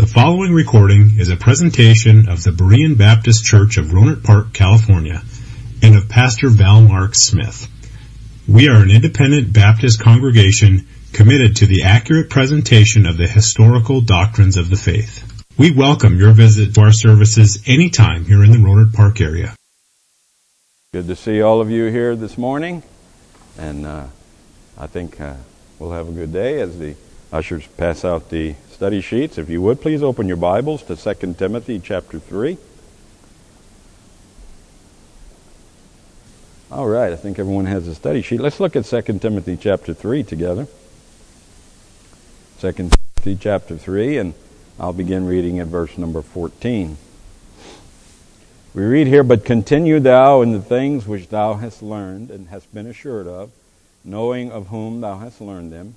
The following recording is a presentation of the Berean Baptist Church of Rohnert Park, California, and of Pastor Val Mark Smith. We are an independent Baptist congregation committed to the accurate presentation of the historical doctrines of the faith. We welcome your visit to our services anytime here in the Rohnert Park area. Good to see all of you here this morning, and uh, I think uh, we'll have a good day as the ushers pass out the study sheets. If you would, please open your Bibles to 2 Timothy chapter 3. All right, I think everyone has a study sheet. Let's look at 2 Timothy chapter 3 together. 2 Timothy chapter 3, and I'll begin reading at verse number 14. We read here, But continue thou in the things which thou hast learned and hast been assured of, knowing of whom thou hast learned them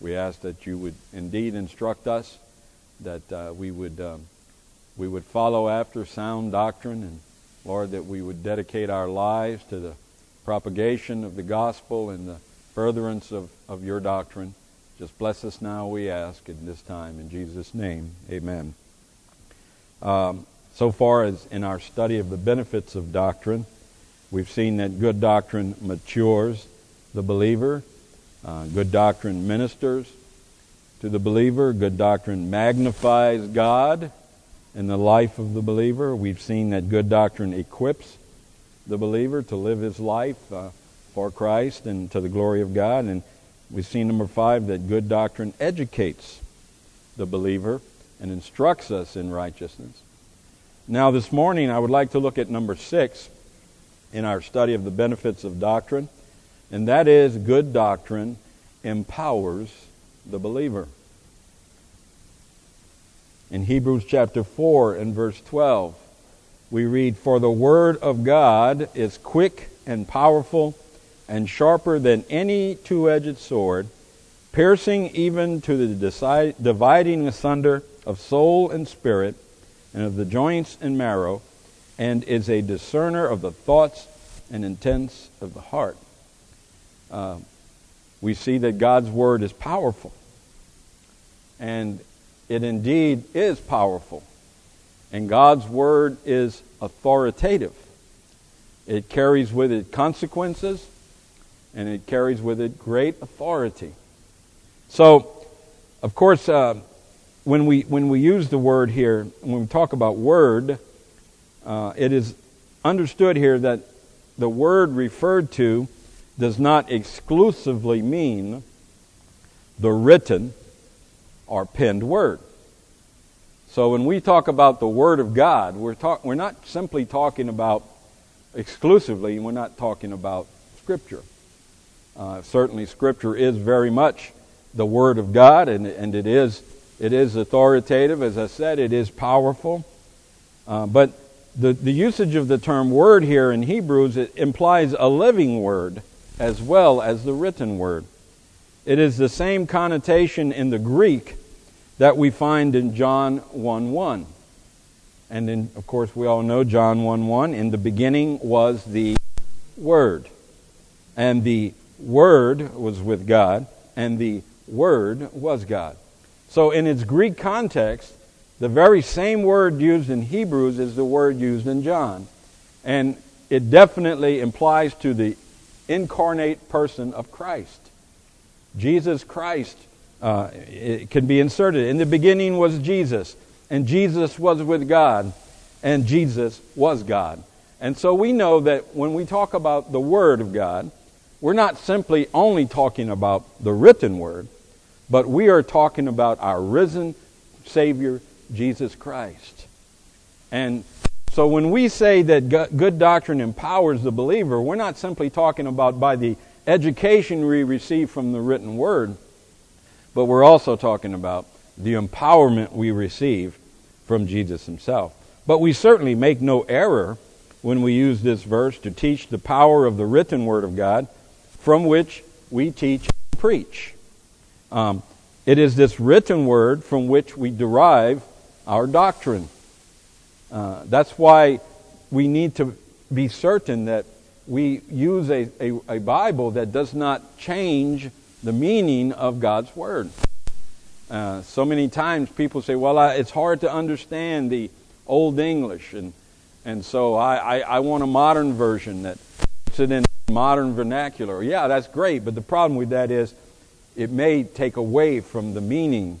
We ask that you would indeed instruct us, that uh, we would um, we would follow after sound doctrine, and Lord, that we would dedicate our lives to the propagation of the gospel and the furtherance of, of your doctrine. Just bless us now, we ask, in this time. In Jesus' name, amen. Um, so far as in our study of the benefits of doctrine, we've seen that good doctrine matures the believer uh, good doctrine ministers to the believer. Good doctrine magnifies God in the life of the believer. We've seen that good doctrine equips the believer to live his life uh, for Christ and to the glory of God. And we've seen number five that good doctrine educates the believer and instructs us in righteousness. Now, this morning, I would like to look at number six in our study of the benefits of doctrine and that is good doctrine empowers the believer. In Hebrews chapter 4 and verse 12, we read, For the word of God is quick and powerful and sharper than any two edged sword, piercing even to the dividing asunder of soul and spirit, and of the joints and marrow, and is a discerner of the thoughts and intents of the heart uh, we see that God's Word is powerful. And it indeed is powerful. And God's Word is authoritative. It carries with it consequences, and it carries with it great authority. So, of course, uh, when, we, when we use the word here, when we talk about word, uh, it is understood here that the word referred to does not exclusively mean the written or penned word. So when we talk about the Word of God, we're, talk, we're not simply talking about exclusively, we're not talking about Scripture. Uh, certainly, Scripture is very much the Word of God, and, and it, is, it is authoritative. As I said, it is powerful. Uh, but the, the usage of the term word here in Hebrews it implies a living word as well as the written word. It is the same connotation in the Greek that we find in John 1 1. And then, of course, we all know John 1 1. In the beginning was the Word. And the Word was with God, and the Word was God. So, in its Greek context, the very same word used in Hebrews is the word used in John. And it definitely implies to the incarnate person of Christ. Jesus Christ uh, can be inserted. In the beginning was Jesus, and Jesus was with God, and Jesus was God. And so we know that when we talk about the Word of God, we're not simply only talking about the written Word, but we are talking about our risen Savior, Jesus Christ. And so when we say that good doctrine empowers the believer, we're not simply talking about by the education we receive from the written word, but we're also talking about the empowerment we receive from Jesus himself. But we certainly make no error when we use this verse to teach the power of the written Word of God from which we teach and preach. Um, it is this written Word from which we derive our doctrine. Uh, that's why we need to be certain that we use a, a, a, Bible that does not change the meaning of God's Word. Uh, so many times people say, well, I, it's hard to understand the Old English, and, and so I, I, I want a modern version that puts it in modern vernacular. Yeah, that's great, but the problem with that is it may take away from the meaning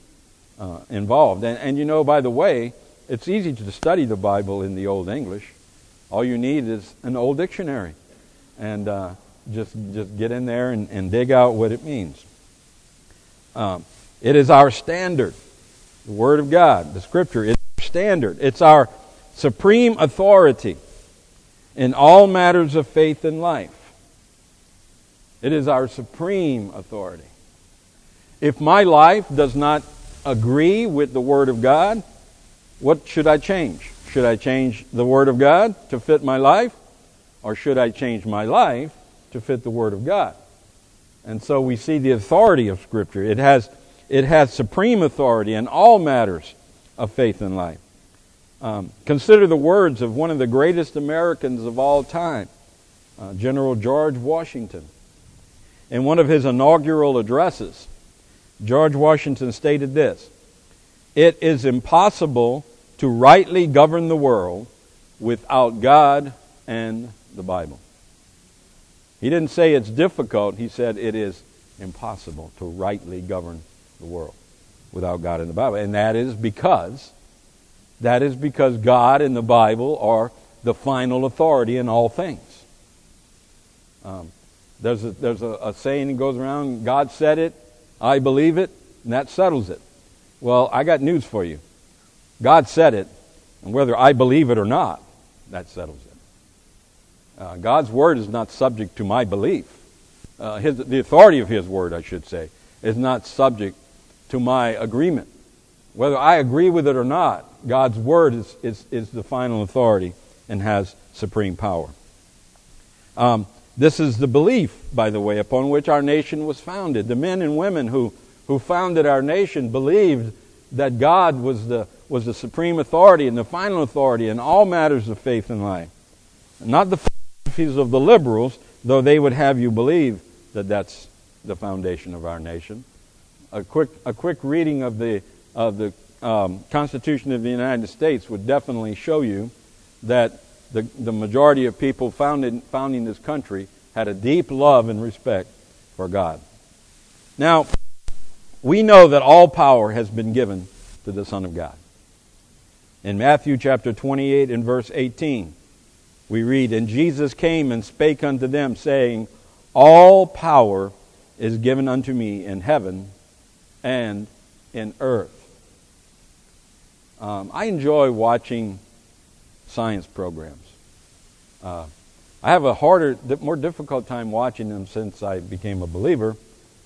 uh, involved. And, and you know, by the way, it's easy to study the Bible in the Old English. All you need is an old dictionary, and uh, just just get in there and, and dig out what it means. Um, it is our standard, the Word of God, the Scripture. Our standard. It's our supreme authority in all matters of faith and life. It is our supreme authority. If my life does not agree with the Word of God, what should I change? Should I change the Word of God to fit my life? Or should I change my life to fit the Word of God? And so we see the authority of Scripture. It has, it has supreme authority in all matters of faith and life. Um, consider the words of one of the greatest Americans of all time, uh, General George Washington. In one of his inaugural addresses, George Washington stated this It is impossible to rightly govern the world without God and the Bible. He didn't say it's difficult, he said it is impossible to rightly govern the world without God and the Bible. And that is because that is because God and the Bible are the final authority in all things. Um, there's a, there's a, a saying that goes around God said it, I believe it, and that settles it. Well, I got news for you. God said it, and whether I believe it or not, that settles it. Uh, God's word is not subject to my belief. Uh, his, the authority of His word, I should say, is not subject to my agreement. Whether I agree with it or not, God's word is, is, is the final authority and has supreme power. Um, this is the belief, by the way, upon which our nation was founded. The men and women who, who founded our nation believed that God was the, was the supreme authority and the final authority in all matters of faith and life. Not the philosophies of the liberals, though they would have you believe that that's the foundation of our nation. A quick, a quick reading of the, of the um, Constitution of the United States would definitely show you that the, the majority of people founded, founding this country had a deep love and respect for God. Now, we know that all power has been given to the Son of God. In Matthew chapter 28 and verse 18, we read, And Jesus came and spake unto them, saying, All power is given unto me in heaven and in earth. Um, I enjoy watching science programs. Uh, I have a harder, more difficult time watching them since I became a believer,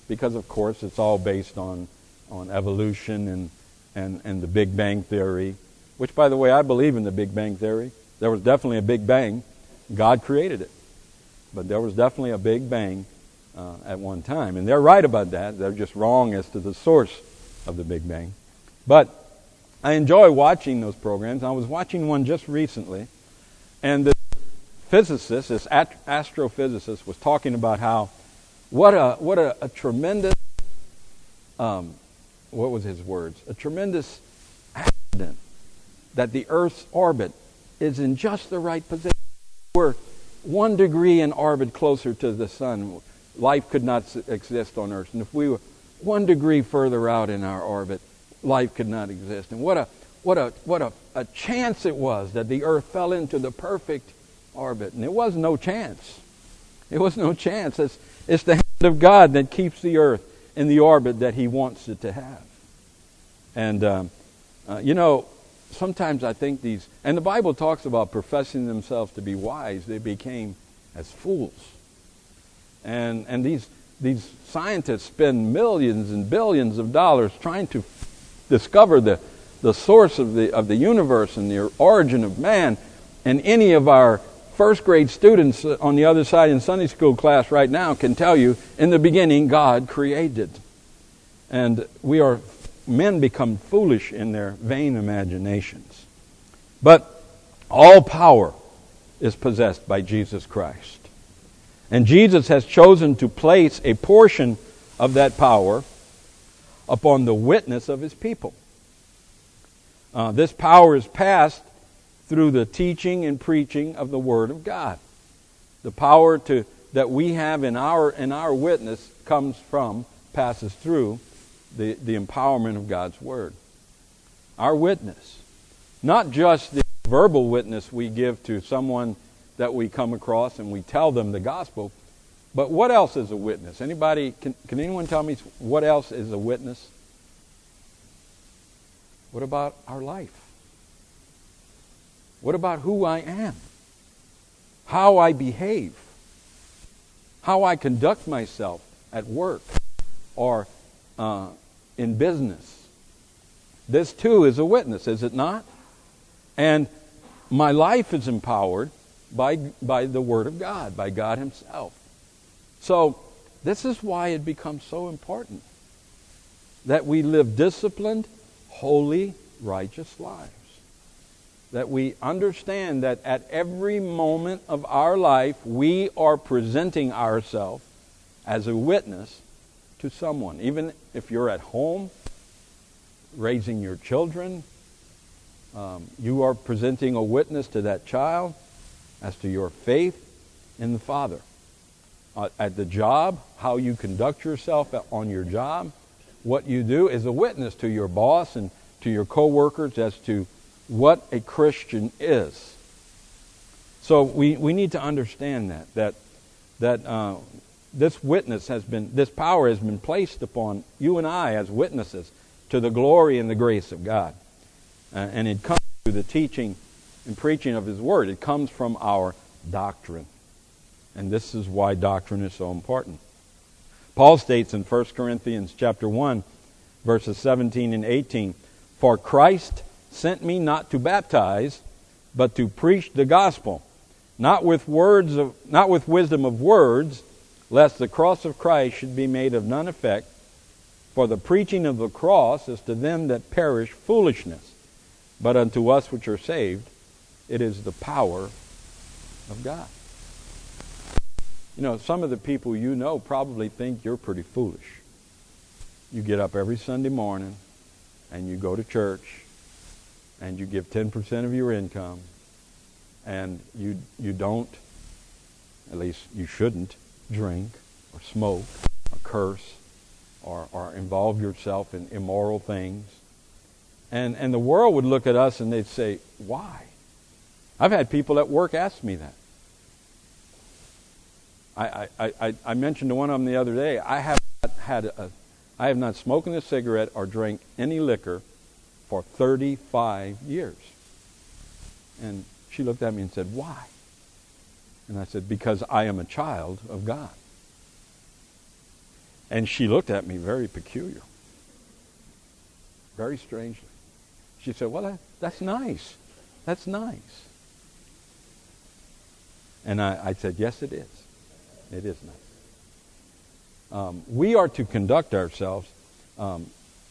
because of course it's all based on on evolution and and and the Big Bang theory, which by the way I believe in the Big Bang theory. There was definitely a Big Bang. God created it, but there was definitely a Big Bang uh, at one time, and they're right about that. They're just wrong as to the source of the Big Bang, but I enjoy watching those programs. I was watching one just recently, and the physicist, this astrophysicist, was talking about how what a what a, a tremendous um, what was his words? A tremendous accident that the Earth's orbit is in just the right position. We're one degree in orbit closer to the sun. Life could not exist on Earth, and if we were one degree further out in our orbit, life could not exist. And what a what a what a, a chance it was that the earth fell into the perfect orbit. And it was no chance. It was no chance. It's, it's the hand of God that keeps the earth in the orbit that He wants it to have. And, um, uh, you know, sometimes I think these, and the Bible talks about professing themselves to be wise, they became as fools. And, and these, these scientists spend millions and billions of dollars trying to discover the, the source of the, of the universe and the origin of man. And any of our first grade students on the other side in Sunday school class right now can tell you in the beginning, God created. And we are, men become foolish in their vain imaginations. But all power is possessed by Jesus Christ. And Jesus has chosen to place a portion of that power upon the witness of his people. Uh, this power is passed through the teaching and preaching of the Word of God. The power to, that we have in our, in our witness comes from, passes through the, the empowerment of God's Word. Our witness. Not just the verbal witness we give to someone that we come across and we tell them the gospel, but what else is a witness? Anybody, can, can anyone tell me what else is a witness? What about our life? What about who I am? How I behave? How I conduct myself at work or uh, in business? This too is a witness, is it not? And my life is empowered by, by the Word of God, by God Himself. So, this is why it becomes so important that we live disciplined, holy, righteous lives. That we understand that at every moment of our life, we are presenting ourselves as a witness to someone. Even if you're at home, raising your children, um, you are presenting a witness to that child as to your faith in the Father uh, at the job, how you conduct yourself on your job, what you do is a witness to your boss and to your coworkers as to what a Christian is. So we, we need to understand that that that uh, this witness has been this power has been placed upon you and I as witnesses to the glory and the grace of God, uh, and it comes through the teaching and preaching of His Word. It comes from our doctrine. And this is why doctrine is so important. Paul states in 1 Corinthians chapter 1 verses 17 and 18, "For Christ sent me not to baptize, but to preach the gospel, not with words of not with wisdom of words, lest the cross of Christ should be made of none effect, for the preaching of the cross is to them that perish foolishness, but unto us which are saved it is the power of God." You know, some of the people you know probably think you're pretty foolish. You get up every Sunday morning and you go to church and you give 10% of your income and you, you don't, at least you shouldn't, drink or smoke or curse or, or involve yourself in immoral things. And, and the world would look at us and they'd say, why? I've had people at work ask me that. I, I, I, I mentioned to one of them the other day, I have not had a, I have not smoked a cigarette or drank any liquor for 35 years. And she looked at me and said, Why? And I said, Because I am a child of God. And she looked at me very peculiar, very strangely. She said, Well, that, that's nice. That's nice. And I, I said, Yes, it is. It is nice. Um, we are to conduct ourselves, um,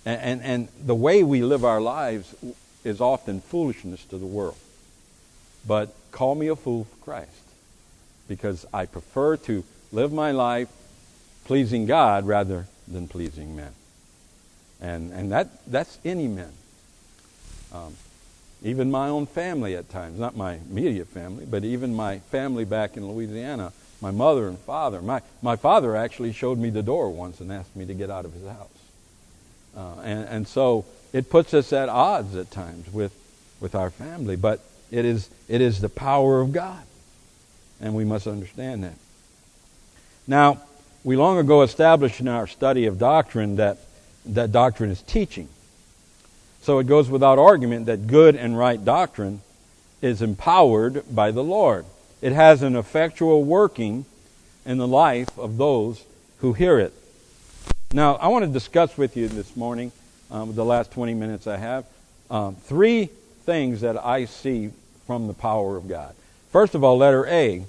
and, and, and the way we live our lives is often foolishness to the world. But call me a fool for Christ, because I prefer to live my life pleasing God rather than pleasing men. And, and that, that's any men. Um, even my own family at times, not my immediate family, but even my family back in Louisiana my mother and father. My, my father actually showed me the door once and asked me to get out of his house. Uh, and, and so it puts us at odds at times with, with our family, but it is, it is the power of God. And we must understand that. Now, we long ago established in our study of doctrine that, that doctrine is teaching. So it goes without argument that good and right doctrine is empowered by the Lord. It has an effectual working in the life of those who hear it. Now, I want to discuss with you this morning, um, the last 20 minutes I have, um, three things that I see from the power of God. First of all, letter A,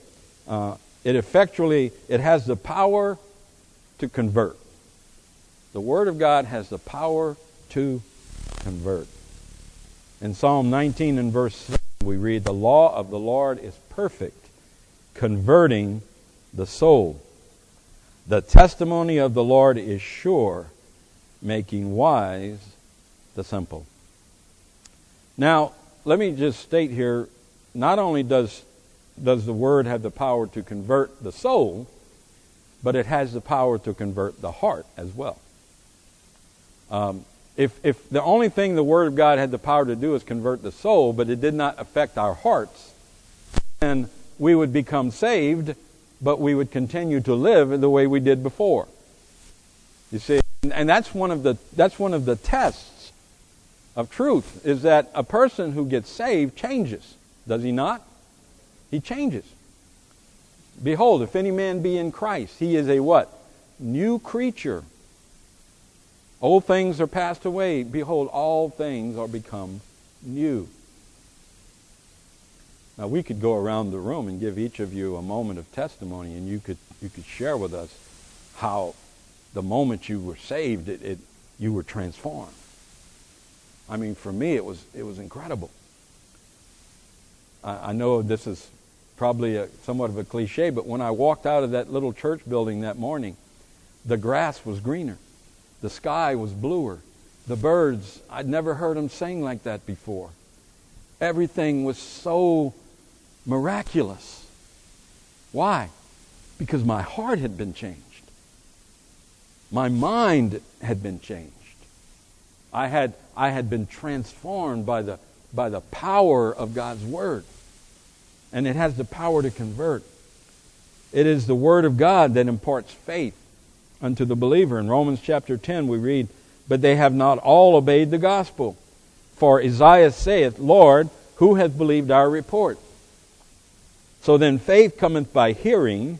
uh, it effectually it has the power to convert. The Word of God has the power to convert. In Psalm 19 and verse 7, we read, The law of the Lord is perfect, converting the soul. The testimony of the Lord is sure, making wise the simple. Now, let me just state here not only does, does the Word have the power to convert the soul, but it has the power to convert the heart as well. Um, if, if the only thing the Word of God had the power to do is convert the soul, but it did not affect our hearts, then we would become saved, but we would continue to live the way we did before. You see, and that's one of the that's one of the tests of truth is that a person who gets saved changes, does he not? He changes. Behold, if any man be in Christ, he is a what? New creature. Old things are passed away. Behold, all things are become new. Now we could go around the room and give each of you a moment of testimony, and you could you could share with us how the moment you were saved, it, it you were transformed. I mean, for me, it was it was incredible. I, I know this is probably a, somewhat of a cliche, but when I walked out of that little church building that morning, the grass was greener. The sky was bluer. The birds, I'd never heard them sing like that before. Everything was so miraculous. Why? Because my heart had been changed. My mind had been changed. I had, I had been transformed by the, by the power of God's Word. And it has the power to convert. It is the Word of God that imparts faith unto the believer. In Romans chapter 10, we read, But they have not all obeyed the gospel. For Isaiah saith, Lord, who hath believed our report? So then faith cometh by hearing,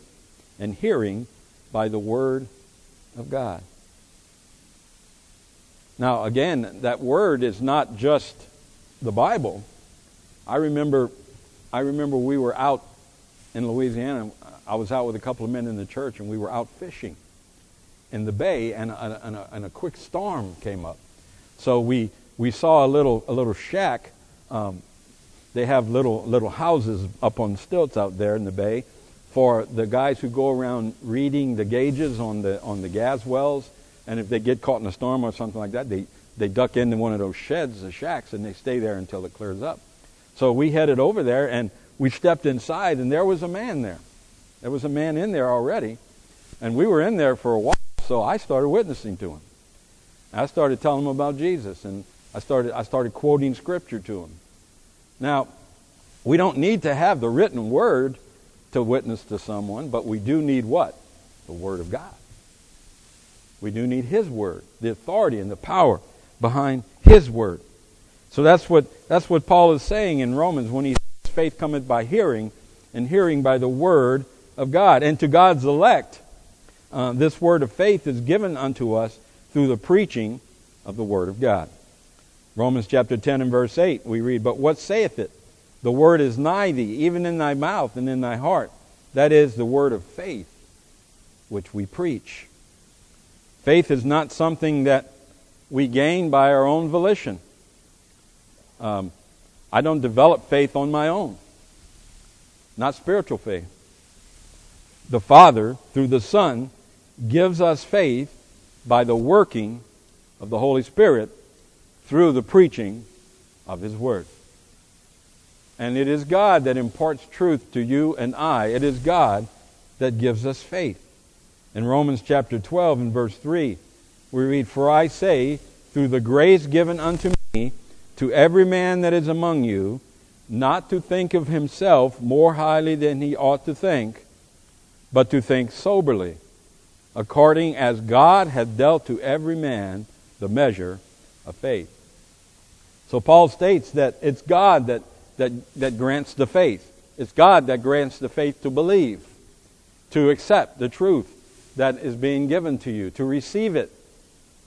and hearing by the word of God. Now, again, that word is not just the Bible. I remember, I remember we were out in Louisiana. I was out with a couple of men in the church, and we were out fishing in the bay, and a, and a, and a quick storm came up. So we, we saw a little, a little shack. Um, they have little, little houses up on stilts out there in the bay for the guys who go around reading the gauges on the, on the gas wells. And if they get caught in a storm or something like that, they, they duck into one of those sheds, the shacks, and they stay there until it clears up. So we headed over there and we stepped inside, and there was a man there. There was a man in there already. And we were in there for a while. So I started witnessing to him. I started telling him about Jesus, and I started, I started quoting Scripture to him. Now, we don't need to have the written word to witness to someone, but we do need what? The Word of God. We do need His Word, the authority and the power behind His Word. So that's what, that's what Paul is saying in Romans when he says, faith cometh by hearing, and hearing by the Word of God. And to God's elect, uh, this word of faith is given unto us through the preaching of the Word of God. Romans chapter 10 and verse 8, we read, But what saith it? The word is nigh thee, even in thy mouth and in thy heart. That is the word of faith which we preach. Faith is not something that we gain by our own volition. Um, I don't develop faith on my own, not spiritual faith. The Father, through the Son, gives us faith by the working of the Holy Spirit through the preaching of His Word. And it is God that imparts truth to you and I. It is God that gives us faith. In Romans chapter 12 and verse 3, we read, For I say, through the grace given unto me, to every man that is among you, not to think of himself more highly than he ought to think, but to think soberly, according as God hath dealt to every man the measure of faith. So Paul states that it's God that, that, that grants the faith. It's God that grants the faith to believe, to accept the truth that is being given to you, to receive it,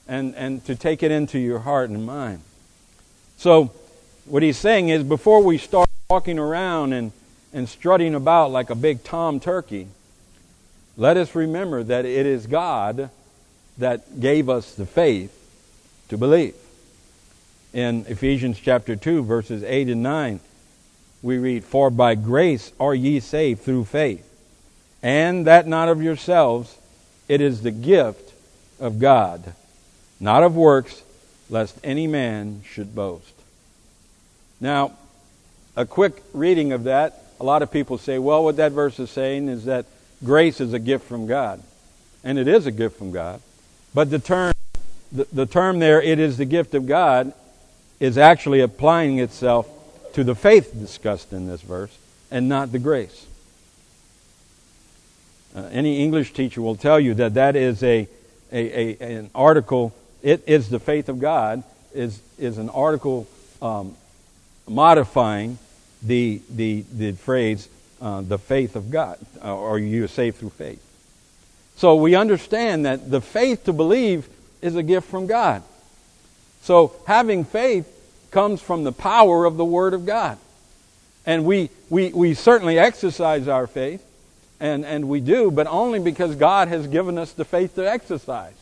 and, and to take it into your heart and mind. So, what he's saying is before we start walking around and, and strutting about like a big tom turkey, let us remember that it is God that gave us the faith to believe. In Ephesians chapter 2, verses 8 and 9, we read, For by grace are ye saved through faith, and that not of yourselves, it is the gift of God, not of works, lest any man should boast. Now, a quick reading of that, a lot of people say, well, what that verse is saying is that grace is a gift from God. And it is a gift from God. But the term, the, the term there, it is the gift of God, is actually applying itself to the faith discussed in this verse and not the grace. Uh, any English teacher will tell you that that is a, a, a, an article, it is the faith of God, is, is an article um, modifying the, the, the phrase, uh, the faith of God, uh, or you are saved through faith. So we understand that the faith to believe is a gift from God. So having faith comes from the power of the Word of God. And we, we, we certainly exercise our faith, and, and we do, but only because God has given us the faith to exercise.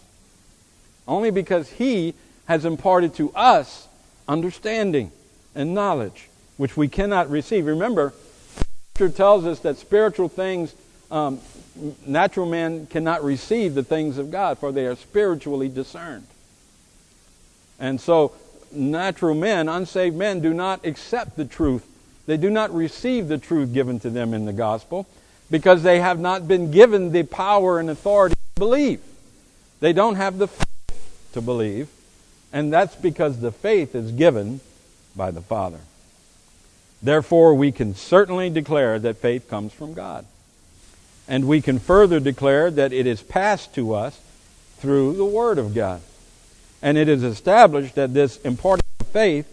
Only because He has imparted to us understanding and knowledge, which we cannot receive. Remember, Scripture tells us that spiritual things, um, natural man cannot receive the things of God, for they are spiritually discerned. And so natural men, unsaved men, do not accept the truth. They do not receive the truth given to them in the gospel because they have not been given the power and authority to believe. They don't have the to believe, and that's because the faith is given by the Father. Therefore, we can certainly declare that faith comes from God. And we can further declare that it is passed to us through the Word of God. And it is established that this important faith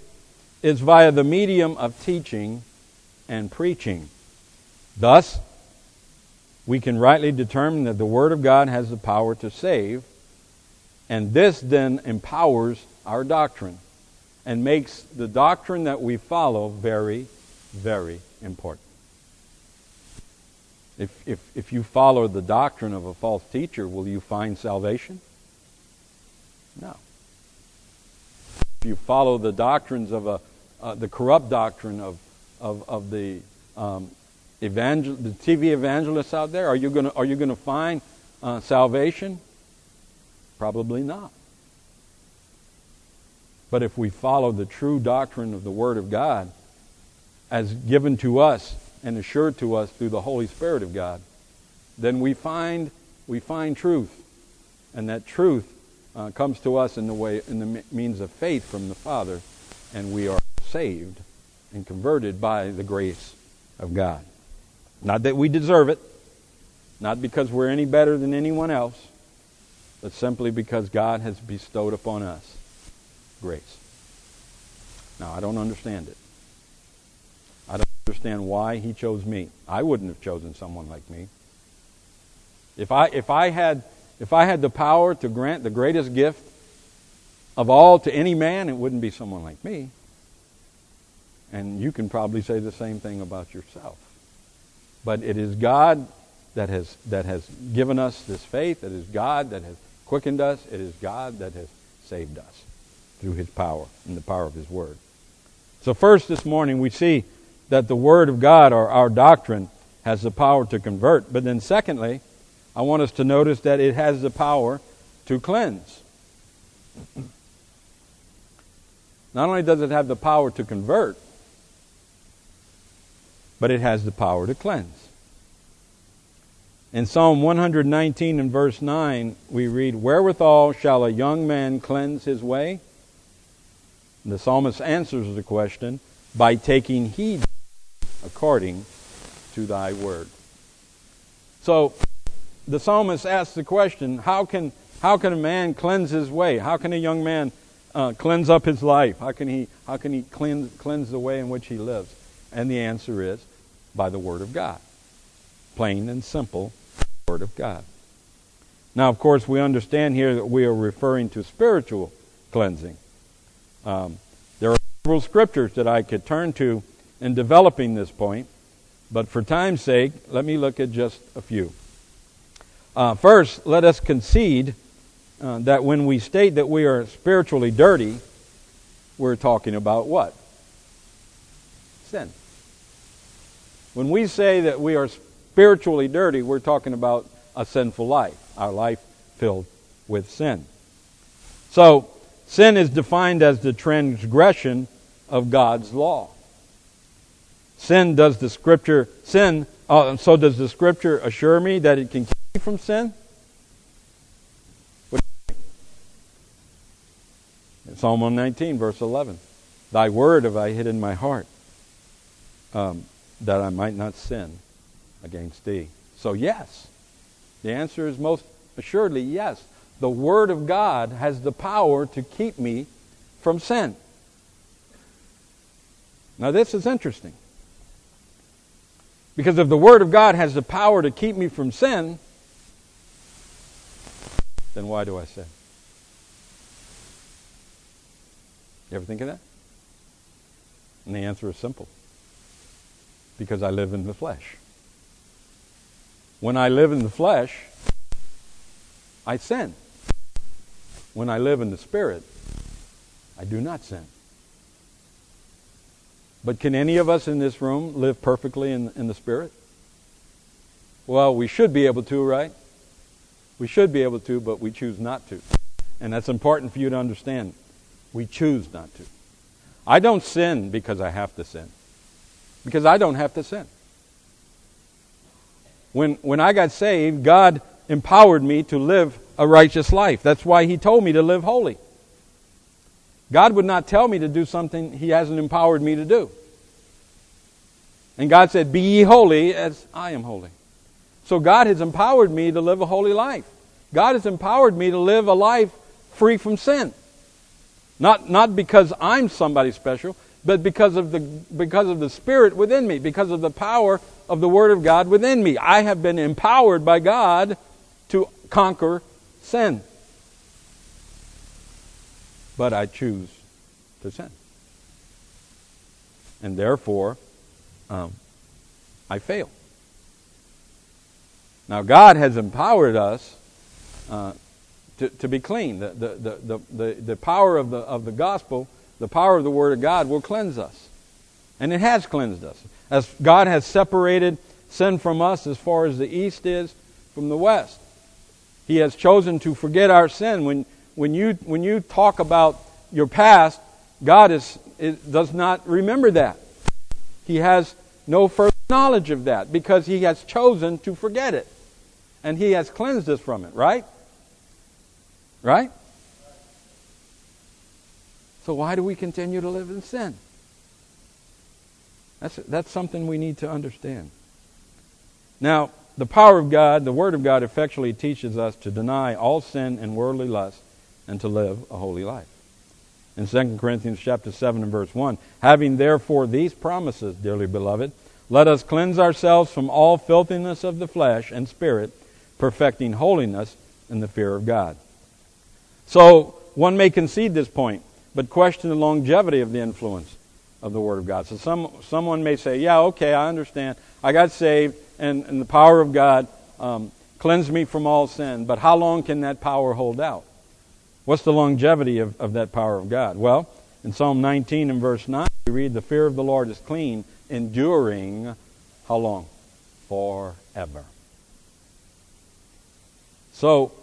is via the medium of teaching and preaching. Thus, we can rightly determine that the Word of God has the power to save, and this then empowers our doctrine and makes the doctrine that we follow very, very important. If, if, if you follow the doctrine of a false teacher, will you find salvation? No if you follow the doctrines of a, uh, the corrupt doctrine of, of, of the, um, evangel- the TV evangelists out there, are you going to find uh, salvation? Probably not. But if we follow the true doctrine of the Word of God, as given to us and assured to us through the Holy Spirit of God, then we find we find truth, and that truth uh, comes to us in the way in the means of faith from the Father, and we are saved and converted by the grace of God. Not that we deserve it, not because we're any better than anyone else, but simply because God has bestowed upon us grace. Now, I don't understand it. I don't understand why He chose me. I wouldn't have chosen someone like me. If I if I had if I had the power to grant the greatest gift of all to any man, it wouldn't be someone like me. And you can probably say the same thing about yourself. But it is God that has, that has given us this faith. It is God that has quickened us. It is God that has saved us through His power and the power of His Word. So, first this morning, we see that the Word of God, or our doctrine, has the power to convert. But then, secondly, I want us to notice that it has the power to cleanse. Not only does it have the power to convert, but it has the power to cleanse. In Psalm 119 and verse 9, we read, Wherewithal shall a young man cleanse his way? And the psalmist answers the question by taking heed according to thy word. So, the psalmist asks the question how can, how can a man cleanse his way? How can a young man uh, cleanse up his life? How can he, how can he cleanse, cleanse the way in which he lives? And the answer is by the Word of God. Plain and simple, Word of God. Now, of course, we understand here that we are referring to spiritual cleansing. Um, there are several scriptures that I could turn to in developing this point, but for time's sake, let me look at just a few. Uh, first, let us concede uh, that when we state that we are spiritually dirty, we're talking about what? Sin. When we say that we are spiritually dirty, we're talking about a sinful life, our life filled with sin. So, sin is defined as the transgression of God's law. Sin does the scripture sin uh, so does the scripture assure me that it can keep me from sin? Psalm 119, verse 11. Thy word have I hid in my heart, um, that I might not sin against thee. So, yes. The answer is most assuredly yes. The Word of God has the power to keep me from sin. Now, this is interesting. Because if the Word of God has the power to keep me from sin, then why do I sin? You ever think of that? And the answer is simple because I live in the flesh. When I live in the flesh, I sin. When I live in the Spirit, I do not sin. But can any of us in this room live perfectly in, in the Spirit? Well, we should be able to, right? We should be able to, but we choose not to. And that's important for you to understand. We choose not to. I don't sin because I have to sin. Because I don't have to sin. When, when I got saved, God empowered me to live a righteous life. That's why He told me to live holy. God would not tell me to do something He hasn't empowered me to do. And God said, Be ye holy as I am holy. So God has empowered me to live a holy life. God has empowered me to live a life free from sin. Not, not because I'm somebody special, but because of, the, because of the Spirit within me, because of the power of the Word of God within me. I have been empowered by God to conquer sin. But I choose to sin. And therefore, um, I fail. Now, God has empowered us uh, to, to be clean. The, the, the, the, the power of the, of the gospel, the power of the Word of God will cleanse us. And it has cleansed us. As God has separated sin from us as far as the east is from the west. He has chosen to forget our sin. When, when, you, when you talk about your past, God is, does not remember that. He has no further knowledge of that because He has chosen to forget it. And He has cleansed us from it, right? Right? So why do we continue to live in sin? That's, that's something we need to understand. Now, the power of God, the Word of God, effectually teaches us to deny all sin and worldly lust and to live a holy life. In 2 Corinthians chapter 7 and verse 1, having therefore these promises, dearly beloved, let us cleanse ourselves from all filthiness of the flesh and spirit, perfecting holiness in the fear of God. So, one may concede this point, but question the longevity of the influence of the Word of God. So, some, someone may say, Yeah, okay, I understand. I got saved and, and the power of God um, cleansed me from all sin. But how long can that power hold out? What's the longevity of, of that power of God? Well, in Psalm 19 and verse 9, we read, The fear of the Lord is clean, enduring how long? Forever. So,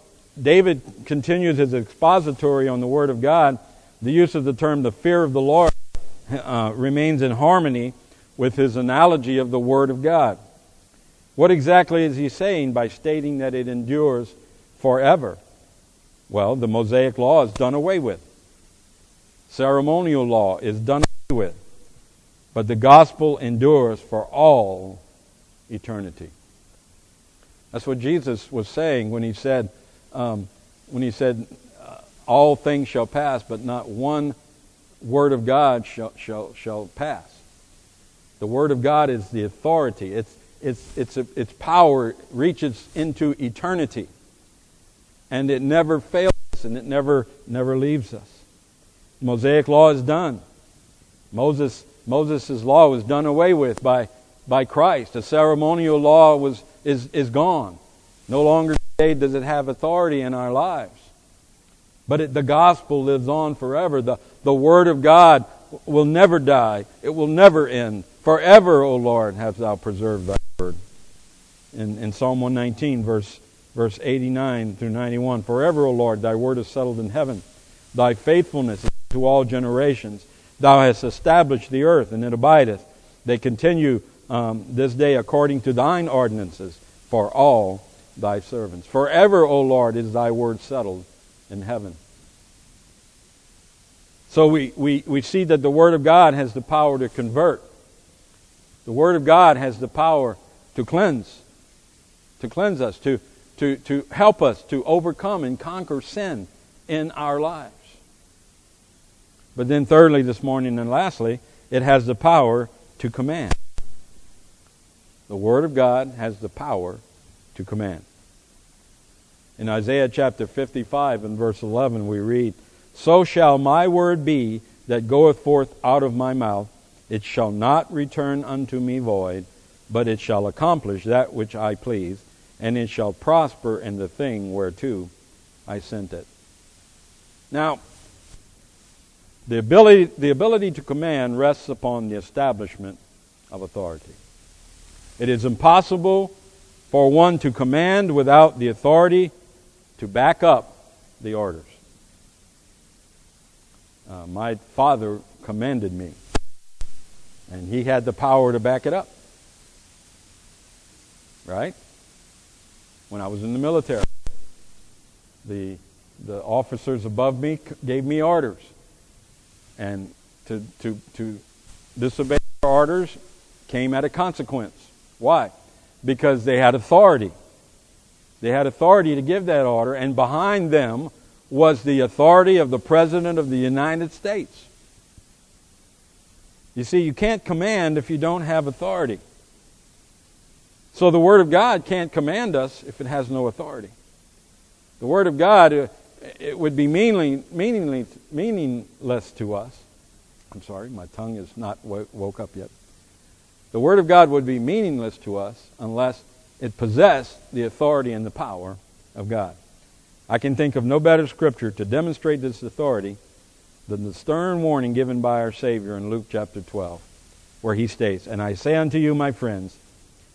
David continues his expository on the Word of God. The use of the term the fear of the Lord uh, remains in harmony with his analogy of the Word of God. What exactly is he saying by stating that it endures forever? Well, the Mosaic law is done away with. Ceremonial law is done away with. But the gospel endures for all eternity. That's what Jesus was saying when he said, um, when he said, all things shall pass, but not one word of God shall, shall, shall pass. The word of God is the authority. It's, its, its, its power reaches into eternity. And it never fails us and it never, never leaves us. Mosaic law is done. Moses Moses' law was done away with by, by Christ. The ceremonial law was, is, is gone. No longer today does it have authority in our lives. But it, the gospel lives on forever. The, the word of God will never die. It will never end. Forever, O Lord, hast thou preserved thy word. In, in Psalm 119, verse, verse 89 through 91, Forever, O Lord, thy word is settled in heaven. Thy faithfulness is to all generations. Thou hast established the earth, and it abideth. They continue um, this day according to thine ordinances for all thy servants. Forever, O Lord, is thy word settled in heaven. So we, we, we see that the Word of God has the power to convert. The Word of God has the power to cleanse, to cleanse us, to, to, to help us to overcome and conquer sin in our lives. But then, thirdly, this morning, and lastly, it has the power to command. The Word of God has the power to command. In Isaiah chapter 55 and verse 11, we read, So shall my word be that goeth forth out of my mouth. It shall not return unto me void, but it shall accomplish that which I please, and it shall prosper in the thing whereto I sent it. Now, the ability, the ability to command rests upon the establishment of authority. It is impossible for one to command without the authority to back up the orders. Uh, my father commanded me, and he had the power to back it up. Right? When I was in the military, the, the officers above me gave me orders. And to, to, to disobey their orders came at a consequence. Why? Because they had authority. They had authority to give that order, and behind them was the authority of the President of the United States. You see, you can't command if you don't have authority. So the Word of God can't command us if it has no authority. The Word of God, uh, it would be meaningless, meaningless to us. I'm sorry, my tongue is not woke up yet. The Word of God would be meaningless to us unless it possessed the authority and the power of God. I can think of no better scripture to demonstrate this authority than the stern warning given by our Savior in Luke chapter 12, where he states, And I say unto you, my friends,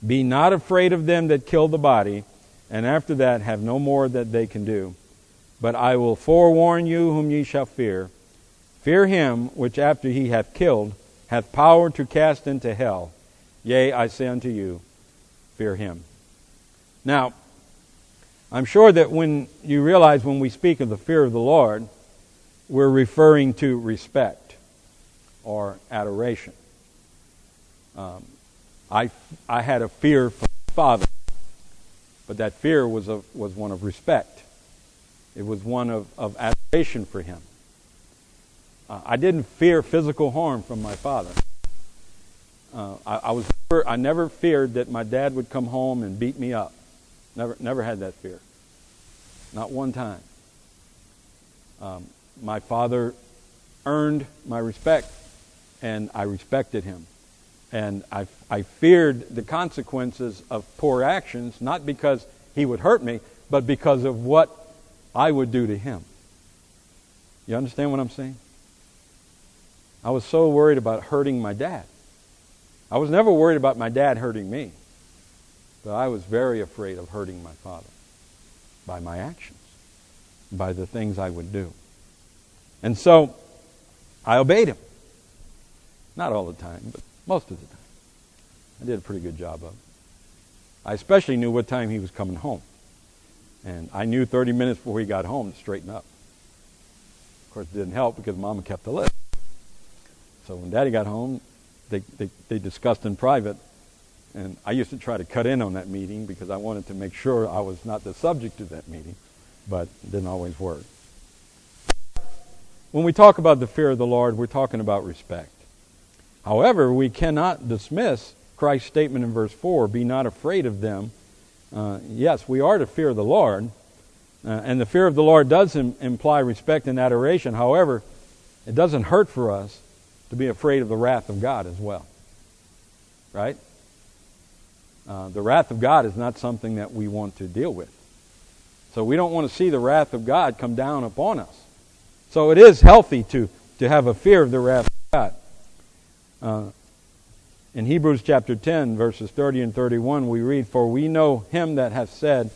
be not afraid of them that kill the body, and after that have no more that they can do. But I will forewarn you whom ye shall fear. Fear him which after he hath killed hath power to cast into hell. Yea, I say unto you, fear him. Now, I'm sure that when you realize when we speak of the fear of the Lord, we're referring to respect or adoration. Um, I, I had a fear for my father, but that fear was, a, was one of respect. It was one of, of adoration for him. Uh, I didn't fear physical harm from my father. Uh, I, I, was I never feared that my dad would come home and beat me up. Never, never had that fear. Not one time. Um, my father earned my respect, and I respected him. And I, I feared the consequences of poor actions, not because he would hurt me, but because of what I would do to him. You understand what I'm saying? I was so worried about hurting my dad. I was never worried about my dad hurting me. But I was very afraid of hurting my father by my actions, by the things I would do. And so I obeyed him. Not all the time, but most of the time. I did a pretty good job of it. I especially knew what time he was coming home. And I knew 30 minutes before he got home to straighten up. Of course, it didn't help because Mama kept the list. So when Daddy got home, they, they, they discussed in private and I used to try to cut in on that meeting because I wanted to make sure I was not the subject of that meeting, but it didn't always work. When we talk about the fear of the Lord, we're talking about respect. However, we cannot dismiss Christ's statement in verse 4 be not afraid of them. Uh, yes, we are to fear the Lord, uh, and the fear of the Lord does Im- imply respect and adoration. However, it doesn't hurt for us to be afraid of the wrath of God as well. Right? Uh, the wrath of God is not something that we want to deal with. So we don't want to see the wrath of God come down upon us. So it is healthy to, to have a fear of the wrath of God. Uh, in Hebrews chapter 10, verses 30 and 31, we read, For we know him that hath said,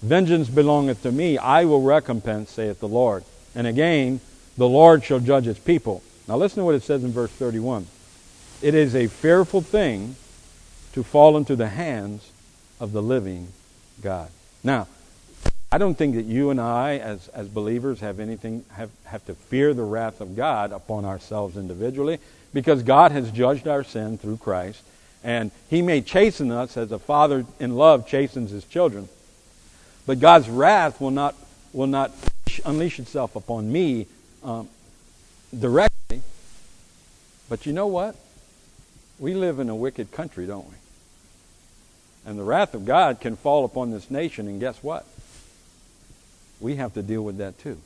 Vengeance belongeth to me, I will recompense, saith the Lord. And again, the Lord shall judge his people. Now listen to what it says in verse 31. It is a fearful thing to fall into the hands of the living God. Now, I don't think that you and I, as, as believers, have anything have, have to fear the wrath of God upon ourselves individually, because God has judged our sin through Christ, and He may chasten us as a father in love chastens his children. But God's wrath will not will not unleash itself upon me um, directly. But you know what? We live in a wicked country, don't we? And the wrath of God can fall upon this nation, and guess what? We have to deal with that too.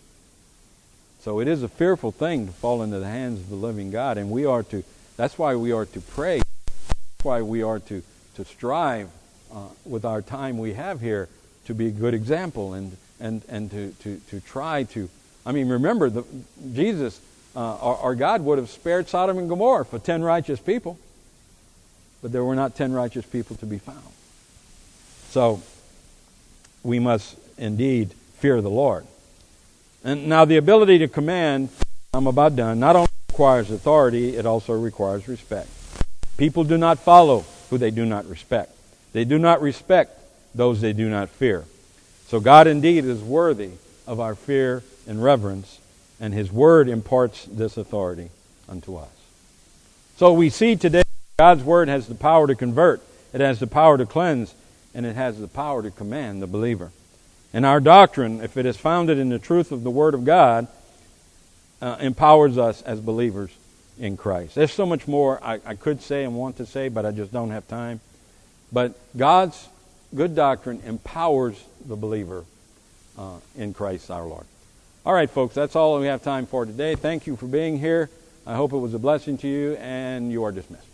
So it is a fearful thing to fall into the hands of the living God, and we are to. That's why we are to pray. That's why we are to to strive uh, with our time we have here to be a good example and and and to to to try to. I mean, remember the Jesus, uh, our, our God would have spared Sodom and Gomorrah for ten righteous people, but there were not ten righteous people to be found. So we must indeed fear the Lord. And now the ability to command, I'm about done, not only requires authority, it also requires respect. People do not follow who they do not respect. They do not respect those they do not fear. So God indeed is worthy of our fear and reverence, and His Word imparts this authority unto us. So we see today God's Word has the power to convert, it has the power to cleanse, and it has the power to command the believer. And our doctrine, if it is founded in the truth of the Word of God, uh, empowers us as believers in Christ. There's so much more I, I could say and want to say, but I just don't have time. But God's good doctrine empowers the believer uh, in Christ our Lord. All right, folks, that's all we have time for today. Thank you for being here. I hope it was a blessing to you, and you are dismissed.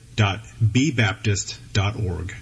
www.bbaptist.org.